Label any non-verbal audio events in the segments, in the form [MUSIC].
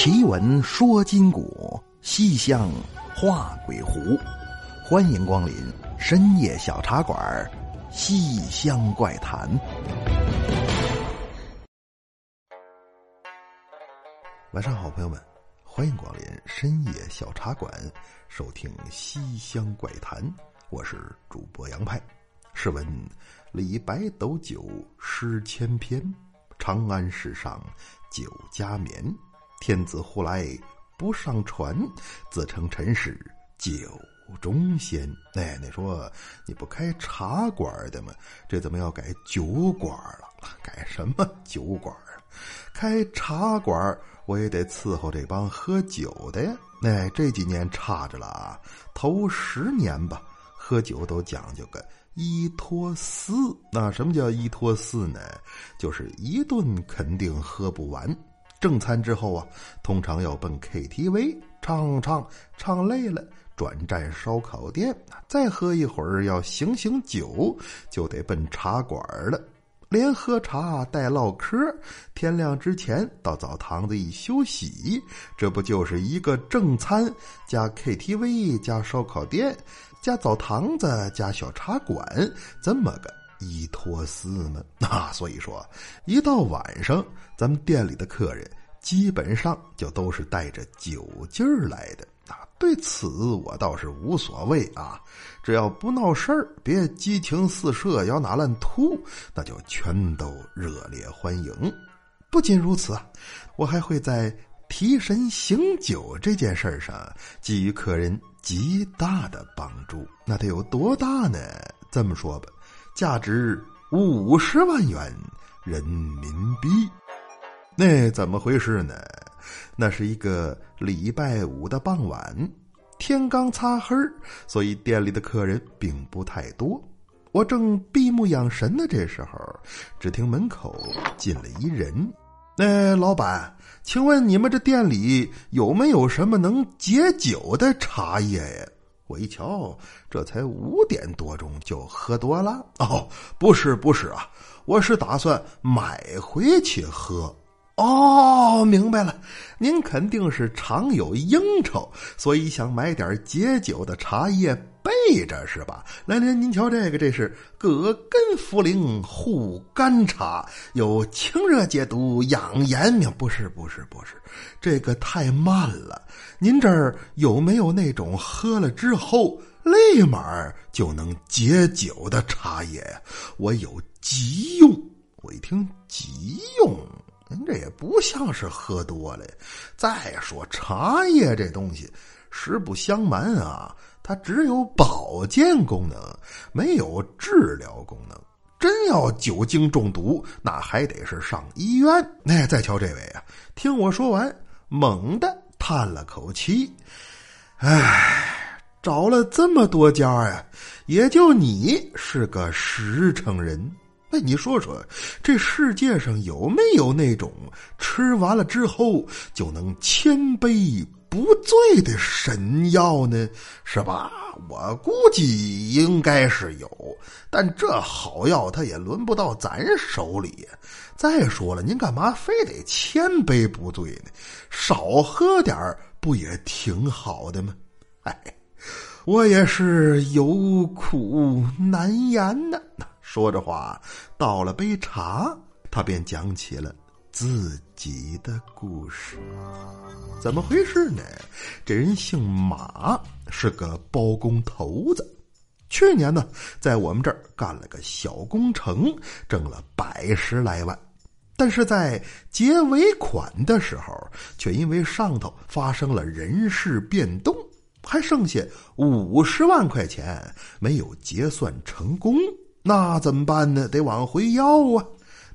奇闻说今古，西厢画鬼狐。欢迎光临深夜小茶馆《西厢怪谈》。晚上好，朋友们，欢迎光临深夜小茶馆，收听《西厢怪谈》。我是主播杨派。试问：李白斗酒诗千篇，长安世上酒家眠。天子呼来不上船，自称臣是酒中仙。奶奶说：“你不开茶馆的吗？这怎么要改酒馆了？改什么酒馆啊？开茶馆我也得伺候这帮喝酒的呀。哎，这几年差着了啊。头十年吧，喝酒都讲究个一托四。那什么叫一托四呢？就是一顿肯定喝不完。”正餐之后啊，通常要奔 KTV 唱唱，唱累了转战烧烤店，再喝一会儿要醒醒酒，就得奔茶馆了。连喝茶带唠嗑，天亮之前到澡堂子一休息，这不就是一个正餐加 KTV 加烧烤店加澡堂子加小茶馆这么个？一托斯呢？[LAUGHS] 啊，所以说，一到晚上，咱们店里的客人基本上就都是带着酒劲儿来的啊。对此我倒是无所谓啊，只要不闹事儿，别激情四射、咬哪烂吐，那就全都热烈欢迎。不仅如此啊，我还会在提神醒酒这件事上给予客人极大的帮助。那得有多大呢？这么说吧。价值五十万元人民币，那怎么回事呢？那是一个礼拜五的傍晚，天刚擦黑所以店里的客人并不太多。我正闭目养神的这时候，只听门口进了一人。那老板，请问你们这店里有没有什么能解酒的茶叶呀？我一瞧，这才五点多钟就喝多了哦，不是不是啊，我是打算买回去喝。哦，明白了，您肯定是常有应酬，所以想买点解酒的茶叶备着是吧？来来，您瞧这个，这是葛根茯苓护肝茶，有清热解毒、养颜。不是不是不是，这个太慢了。您这儿有没有那种喝了之后立马就能解酒的茶叶呀？我有急用。我一听急用。您这也不像是喝多了。再说茶叶这东西，实不相瞒啊，它只有保健功能，没有治疗功能。真要酒精中毒，那还得是上医院。哎，再瞧这位啊，听我说完，猛地叹了口气：“唉，找了这么多家呀，也就你是个实诚人。”那你说说，这世界上有没有那种吃完了之后就能千杯不醉的神药呢？是吧？我估计应该是有，但这好药它也轮不到咱手里。再说了，您干嘛非得千杯不醉呢？少喝点不也挺好的吗？哎，我也是有苦难言呢。说着话，倒了杯茶，他便讲起了自己的故事。怎么回事呢？这人姓马，是个包工头子。去年呢，在我们这儿干了个小工程，挣了百十来万。但是在结尾款的时候，却因为上头发生了人事变动，还剩下五十万块钱没有结算成功。那怎么办呢？得往回要啊！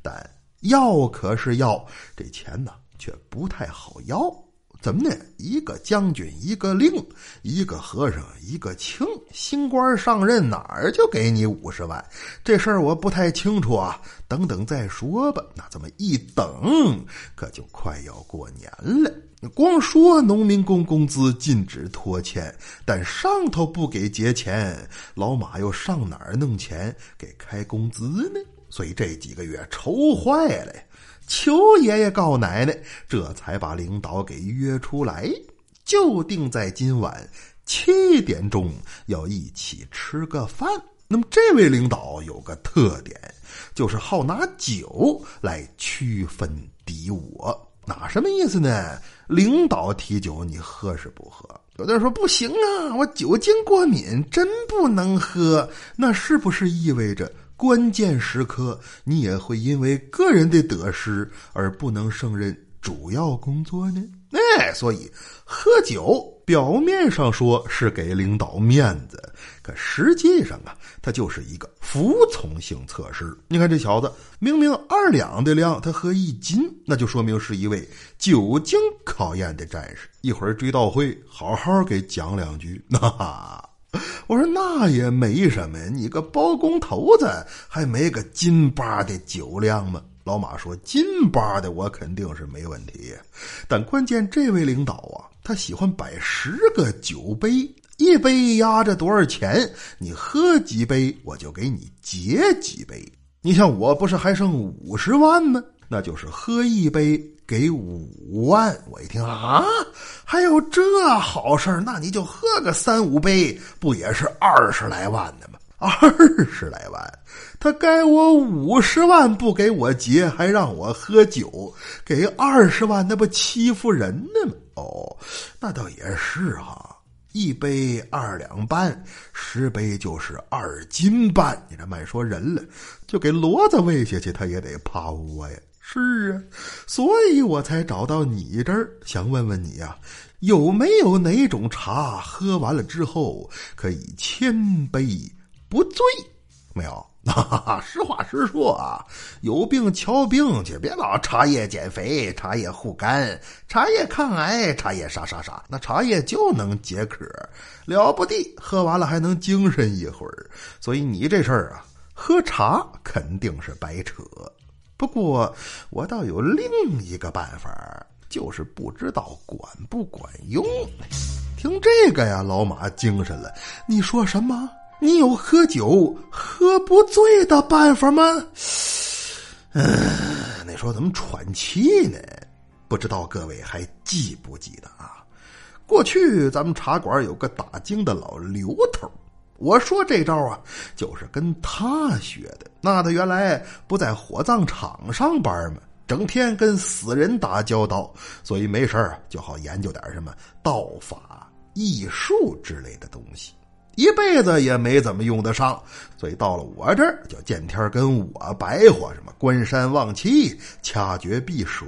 但要可是要，这钱呢却不太好要。怎么呢？一个将军，一个令，一个和尚，一个卿，新官上任哪儿就给你五十万？这事儿我不太清楚啊。等等再说吧。那这么一等，可就快要过年了。光说农民工工资禁止拖欠，但上头不给结钱，老马又上哪儿弄钱给开工资呢？所以这几个月愁坏了。求爷爷告奶奶，这才把领导给约出来，就定在今晚七点钟要一起吃个饭。那么这位领导有个特点，就是好拿酒来区分敌我。那什么意思呢？领导提酒，你喝是不喝？有的人说不行啊，我酒精过敏，真不能喝。那是不是意味着关键时刻你也会因为个人的得失而不能胜任主要工作呢？哎，所以喝酒表面上说是给领导面子，可实际上啊，它就是一个服从性测试。你看这小子明明二两的量，他喝一斤，那就说明是一位久经考验的战士。一会儿追悼会，好好给讲两句。那 [LAUGHS] 我说那也没什么呀，你个包工头子还没个斤八的酒量吗？老马说：“金巴的我肯定是没问题，但关键这位领导啊，他喜欢摆十个酒杯，一杯压着多少钱，你喝几杯我就给你结几杯。你像我不是还剩五十万吗？那就是喝一杯给五万。我一听啊，还有这好事那你就喝个三五杯，不也是二十来万的吗？二十来万。”他该我五十万不给我结，还让我喝酒，给二十万，那不欺负人呢吗？哦，那倒也是哈，一杯二两半，十杯就是二斤半。你这卖说人了，就给骡子喂下去，他也得趴窝呀。是啊，所以我才找到你这儿，想问问你呀，有没有哪种茶喝完了之后可以千杯不醉？没有。哈 [LAUGHS] 哈实话实说啊，有病瞧病去，别老茶叶减肥、茶叶护肝、茶叶抗癌、茶叶啥啥啥。那茶叶就能解渴，了不地，喝完了还能精神一会儿。所以你这事儿啊，喝茶肯定是白扯。不过我倒有另一个办法，就是不知道管不管用。听这个呀，老马精神了。你说什么？你有喝酒喝不醉的办法吗？嗯，你说怎么喘气呢？不知道各位还记不记得啊？过去咱们茶馆有个打更的老刘头，我说这招啊，就是跟他学的。那他原来不在火葬场上班吗？整天跟死人打交道，所以没事儿就好研究点什么道法、艺术之类的东西。一辈子也没怎么用得上，所以到了我这儿就见天跟我白话什么观山望气、掐诀避水、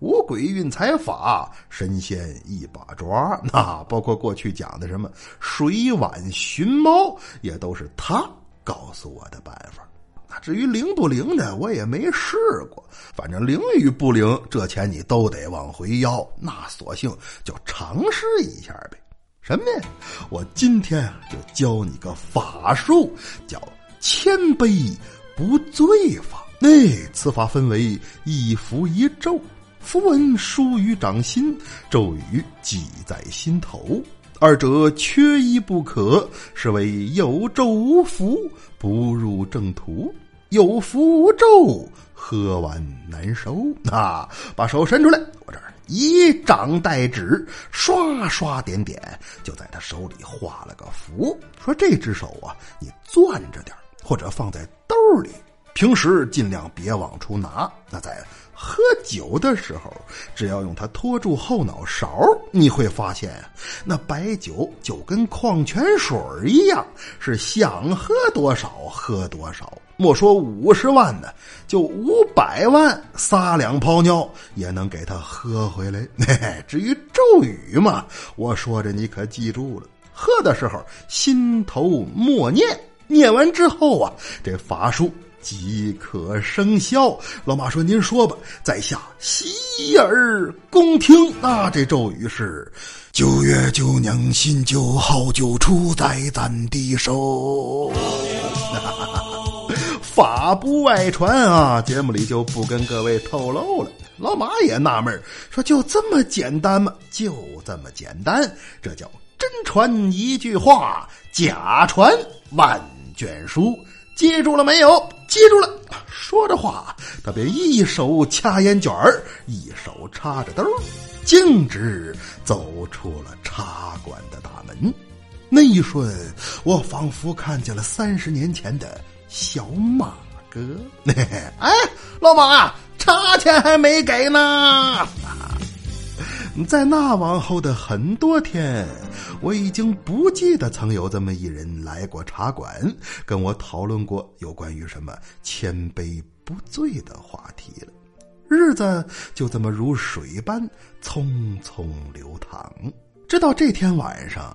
五鬼运财法、神仙一把抓，那包括过去讲的什么水碗寻猫，也都是他告诉我的办法。那至于灵不灵的，我也没试过。反正灵与不灵，这钱你都得往回要，那索性就尝试一下呗。什么呀？我今天啊就教你个法术，叫千杯不醉法。那此法分为一符一咒，符文书于掌心，咒语记在心头，二者缺一不可。是为有咒无符，不入正途；有符无咒，喝完难收。[LAUGHS] 啊，把手伸出来，以。掌代指，刷刷点点，就在他手里画了个符，说：“这只手啊，你攥着点或者放在兜里，平时尽量别往出拿。那在喝酒的时候，只要用它托住后脑勺，你会发现，那白酒就跟矿泉水一样，是想喝多少喝多少。”莫说五十万呢，就五百万撒两泡尿也能给他喝回来。[LAUGHS] 至于咒语嘛，我说着你可记住了，喝的时候心头默念，念完之后啊，这法术即可生效。老马说：“您说吧，在下洗耳恭听。”那这咒语是：“九月九娘心酒好，酒出在咱的手。”哈哈哈哈法不外传啊，节目里就不跟各位透露了。老马也纳闷说：“就这么简单吗？就这么简单？这叫真传一句话，假传万卷书。记住了没有？记住了。说着话，他便一手掐烟卷儿，一手插着兜，径直走出了茶馆的大门。那一瞬，我仿佛看见了三十年前的小马哥。[LAUGHS] 哎，老马，茶钱还没给呢。[LAUGHS] 在那往后的很多天，我已经不记得曾有这么一人来过茶馆，跟我讨论过有关于什么千杯不醉的话题了。日子就这么如水般匆匆流淌。直到这天晚上，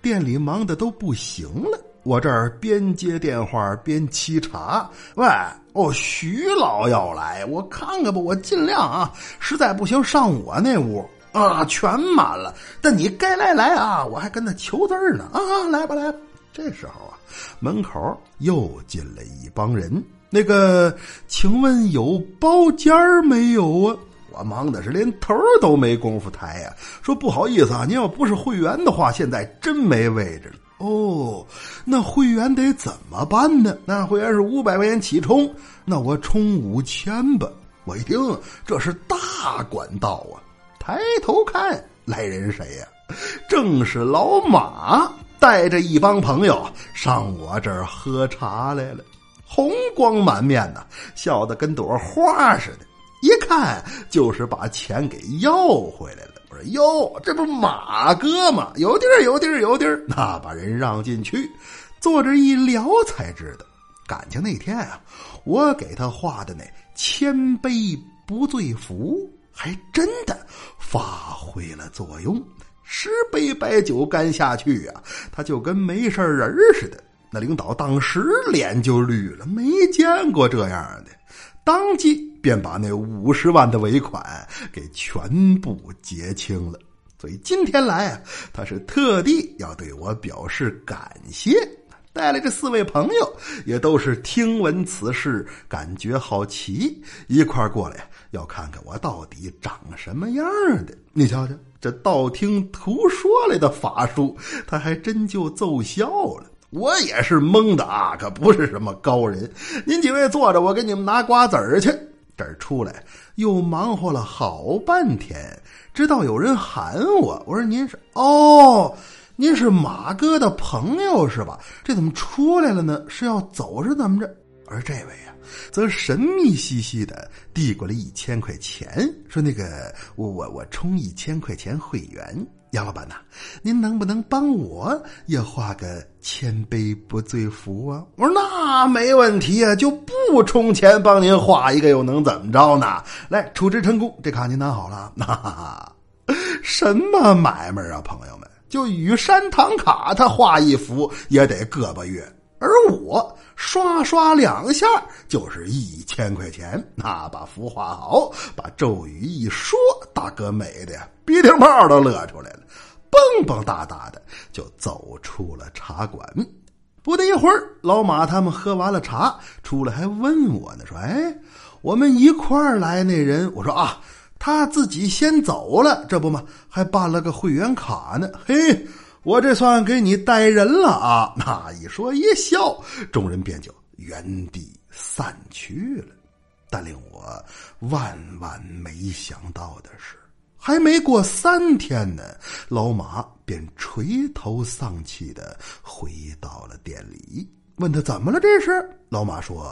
店里忙得都不行了，我这儿边接电话边沏茶。喂，哦，徐老要来，我看看吧，我尽量啊，实在不行上我那屋。啊，全满了！但你该来来啊，我还跟他求字呢啊！来吧来吧，这时候啊，门口又进来一帮人。那个，请问有包间没有啊？我忙的是连头都没工夫抬呀。说不好意思啊，您要不是会员的话，现在真没位置了。哦，那会员得怎么办呢？那会员是五百块钱起充，那我充五千吧。我一听，这是大管道啊！抬头看，来人谁呀？正是老马带着一帮朋友上我这儿喝茶来了，红光满面呐，笑得跟朵花似的。一看就是把钱给要回来了。我说：“哟，这不马哥吗？有地儿，有地儿，有地儿。”那把人让进去，坐着一聊才知道，感情那天啊，我给他画的那千杯不醉符。还真的发挥了作用，十杯白酒干下去啊，他就跟没事人似的。那领导当时脸就绿了，没见过这样的，当即便把那五十万的尾款给全部结清了。所以今天来啊，他是特地要对我表示感谢。带来这四位朋友，也都是听闻此事，感觉好奇，一块过来要看看我到底长什么样的。你瞧瞧，这道听途说来的法术，他还真就奏效了。我也是蒙的啊，可不是什么高人。您几位坐着，我给你们拿瓜子儿去。这儿出来又忙活了好半天，直到有人喊我，我说您是哦。您是马哥的朋友是吧？这怎么出来了呢？是要走是怎么着？而这位啊，则神秘兮兮的递过来一千块钱，说：“那个，我我我充一千块钱会员，杨老板呐，您能不能帮我也画个千杯不醉符啊？”我说：“那没问题啊，就不充钱帮您画一个，又能怎么着呢？来，处置成功，这卡您拿好了。[LAUGHS] 那什么买卖啊，朋友们？”就雨山堂卡，他画一幅也得个把月，而我刷刷两下就是一千块钱。那把符画好，把咒语一说，大哥美的呀，鼻涕泡都乐出来了，蹦蹦哒哒的就走出了茶馆。不大一会儿，老马他们喝完了茶出来，还问我呢，说：“哎，我们一块儿来那人？”我说：“啊。”他自己先走了，这不嘛，还办了个会员卡呢。嘿，我这算给你带人了啊！[LAUGHS] 那一说一笑，众人便就原地散去了。但令我万万没想到的是，还没过三天呢，老马便垂头丧气的回到了店里，问他怎么了？这是老马说：“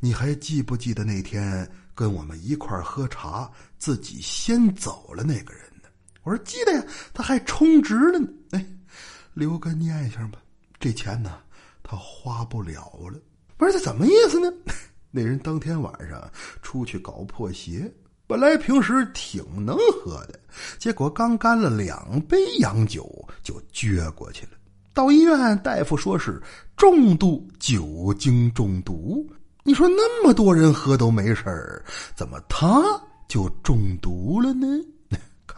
你还记不记得那天？”跟我们一块喝茶，自己先走了那个人呢？我说记得呀，他还充值了呢。留个念想吧。这钱呢，他花不了了。不是他怎么意思呢？[LAUGHS] 那人当天晚上出去搞破鞋，本来平时挺能喝的，结果刚干了两杯洋酒就撅过去了。到医院，大夫说是重度酒精中毒。你说那么多人喝都没事儿，怎么他就中毒了呢？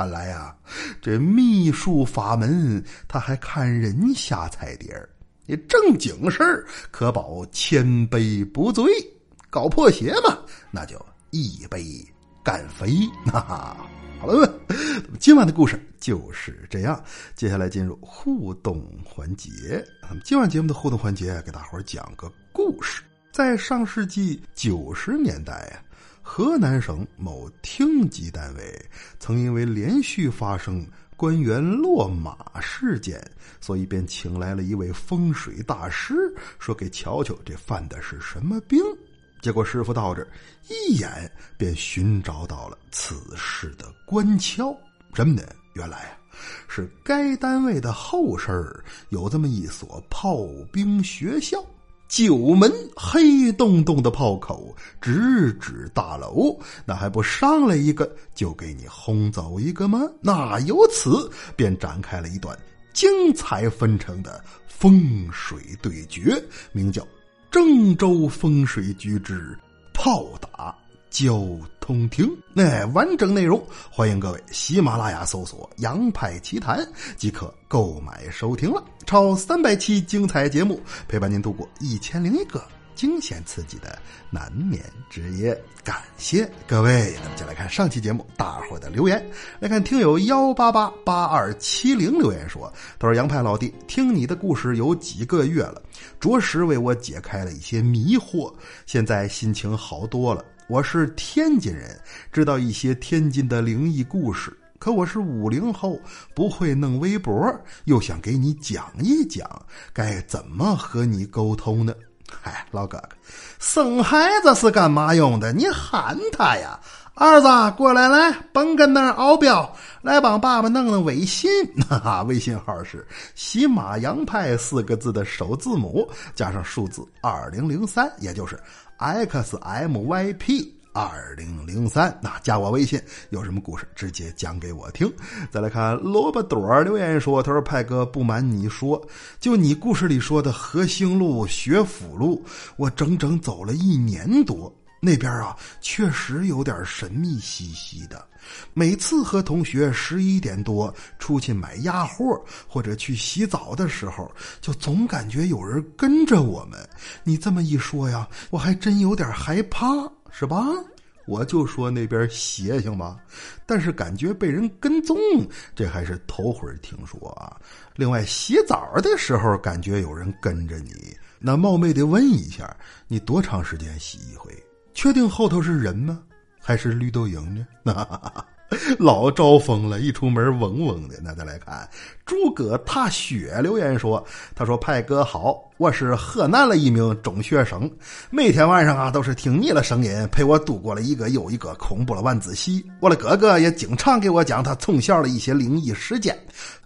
看来呀，这秘术法门他还看人下菜碟儿。你正经事儿可保千杯不醉，搞破鞋嘛，那就一杯干飞。哈哈。好了，今晚的故事就是这样。接下来进入互动环节。那么今晚节目的互动环节，给大伙儿讲个故事。在上世纪九十年代啊，河南省某厅级单位曾因为连续发生官员落马事件，所以便请来了一位风水大师，说给瞧瞧这犯的是什么病。结果师傅到这儿，一眼便寻找到了此事的关窍。什么呢？原来啊，是该单位的后身有这么一所炮兵学校，九门黑洞洞的炮口直指大楼，那还不上来一个就给你轰走一个吗？那由此便展开了一段精彩纷呈的风水对决，名叫。郑州风水局之炮打交通厅，那完整内容，欢迎各位喜马拉雅搜索“杨派奇谈”即可购买收听了。超三百期精彩节目，陪伴您度过一千零一个。惊险刺激的难眠之夜，感谢各位。那么就来看上期节目大伙的留言。来看听友幺八八八二七零留言说：“他说杨派老弟，听你的故事有几个月了，着实为我解开了一些迷惑，现在心情好多了。我是天津人，知道一些天津的灵异故事，可我是五零后，不会弄微博，又想给你讲一讲，该怎么和你沟通呢？”嗨，老哥哥，生孩子是干嘛用的？你喊他呀，儿子过来来，甭跟那儿熬标，来帮爸爸弄弄微信。哈哈，微信号是“喜马羊派”四个字的首字母加上数字二零零三，也就是 x m y p。二零零三，那加我微信，有什么故事直接讲给我听。再来看萝卜朵留言说：“他说派哥不瞒你说，就你故事里说的和兴路、学府路，我整整走了一年多，那边啊确实有点神秘兮兮的。每次和同学十一点多出去买鸭货或者去洗澡的时候，就总感觉有人跟着我们。你这么一说呀，我还真有点害怕。”是吧？我就说那边邪性吧，但是感觉被人跟踪，这还是头回听说啊。另外，洗澡的时候感觉有人跟着你，那冒昧的问一下，你多长时间洗一回？确定后头是人吗？还是绿豆蝇呢？[LAUGHS] 老招风了，一出门嗡嗡的。那再来看，诸葛踏雪留言说：“他说派哥好，我是河南的一名中学生，每天晚上啊都是听你的声音陪我度过了一个又一个恐怖的晚自习。我的哥哥也经常给我讲他从小的一些灵异事件，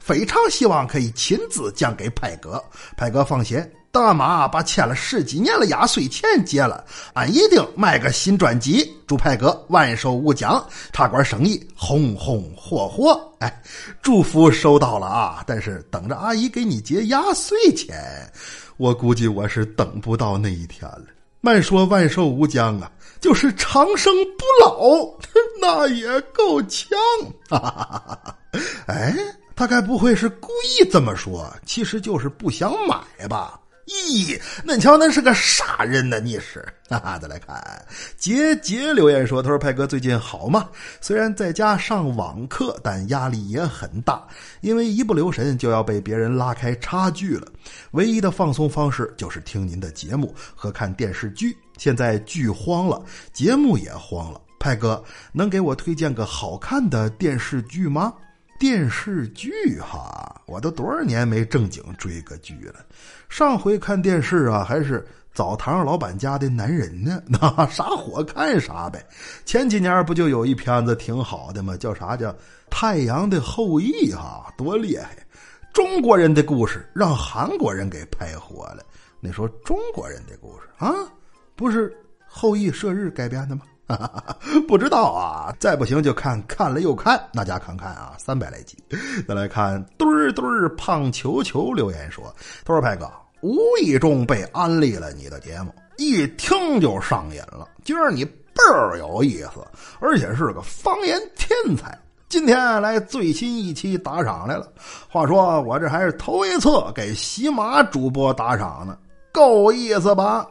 非常希望可以亲自讲给派哥。派哥放心。”大妈把欠了十几年的压岁钱结了，俺一定买个新专辑。祝派哥万寿无疆，茶馆生意红红火火。哎，祝福收到了啊！但是等着阿姨给你结压岁钱，我估计我是等不到那一天了。慢说万寿无疆啊，就是长生不老，那也够呛。哎，他该不会是故意这么说？其实就是不想买吧。咦，恁瞧，恁是个啥人呢？你是？[LAUGHS] 哈哈，再来看杰杰留言说：“他说派哥最近好吗？虽然在家上网课，但压力也很大，因为一不留神就要被别人拉开差距了。唯一的放松方式就是听您的节目和看电视剧。现在剧荒了，节目也荒了。派哥能给我推荐个好看的电视剧吗？”电视剧哈，我都多少年没正经追个剧了。上回看电视啊，还是澡堂老板家的男人呢，[LAUGHS] 那啥火看啥呗。前几年不就有一片子挺好的吗？叫啥叫《太阳的后裔》哈，多厉害！中国人的故事让韩国人给拍火了。你说中国人的故事啊，不是后羿射日改编的吗？[LAUGHS] 不知道啊，再不行就看看了又看，那家看看啊，三百来集。再来看墩儿墩儿胖球球留言说：“他说派哥无意中被安利了你的节目，一听就上瘾了，今儿你倍儿有意思，而且是个方言天才。今天来最新一期打赏来了。话说我这还是头一次给喜马主播打赏呢，够意思吧？”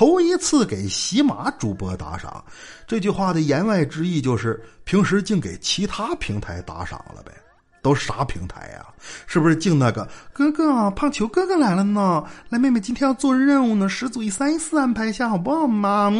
头一次给喜马主播打赏。这句话的言外之意就是平时净给其他平台打赏了呗。都啥平台呀？是不是净那个哥哥胖球哥哥来了呢？来，妹妹今天要做任务呢，十组一三一四安排一下好不好嘛？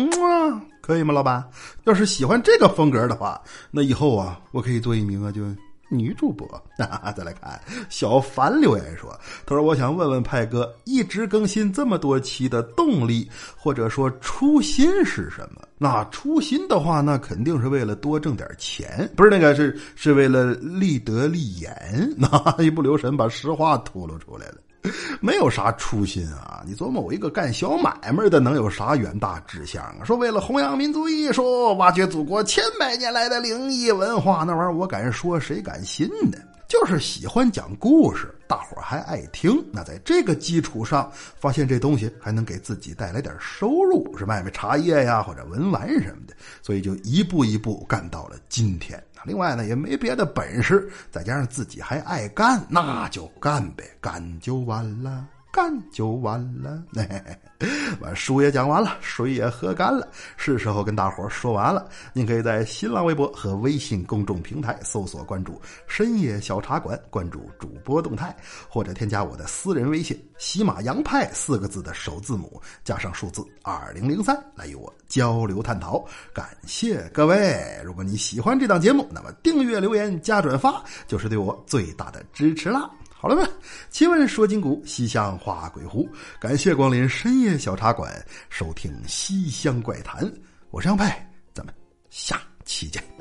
可以吗，老板？要是喜欢这个风格的话，那以后啊，我可以做一名啊，就。女主播，再来看小凡留言说：“他说我想问问派哥，一直更新这么多期的动力或者说初心是什么？那初心的话，那肯定是为了多挣点钱，不是那个是是为了立德立言。那一不留神把实话吐露出来了。” [LAUGHS] 没有啥初心啊！你琢磨，我一个干小买卖的，能有啥远大志向啊？说为了弘扬民族艺术，挖掘祖国千百年来的灵异文化，那玩意儿我敢说，谁敢信呢？就是喜欢讲故事，大伙儿还爱听。那在这个基础上，发现这东西还能给自己带来点收入，是卖卖茶叶呀，或者文玩什么的，所以就一步一步干到了今天。另外呢，也没别的本事，再加上自己还爱干，那就干呗，干就完了。干就完了，[LAUGHS] 完书也讲完了，水也喝干了，是时候跟大伙说完了。您可以在新浪微博和微信公众平台搜索关注“深夜小茶馆”，关注主播动态，或者添加我的私人微信“喜马洋派”四个字的首字母加上数字二零零三，来与我交流探讨。感谢各位！如果你喜欢这档节目，那么订阅、留言、加转发就是对我最大的支持啦。好了吧，今晚说金谷，西厢画鬼狐。感谢光临深夜小茶馆，收听西厢怪谈。我是杨派，咱们下期见。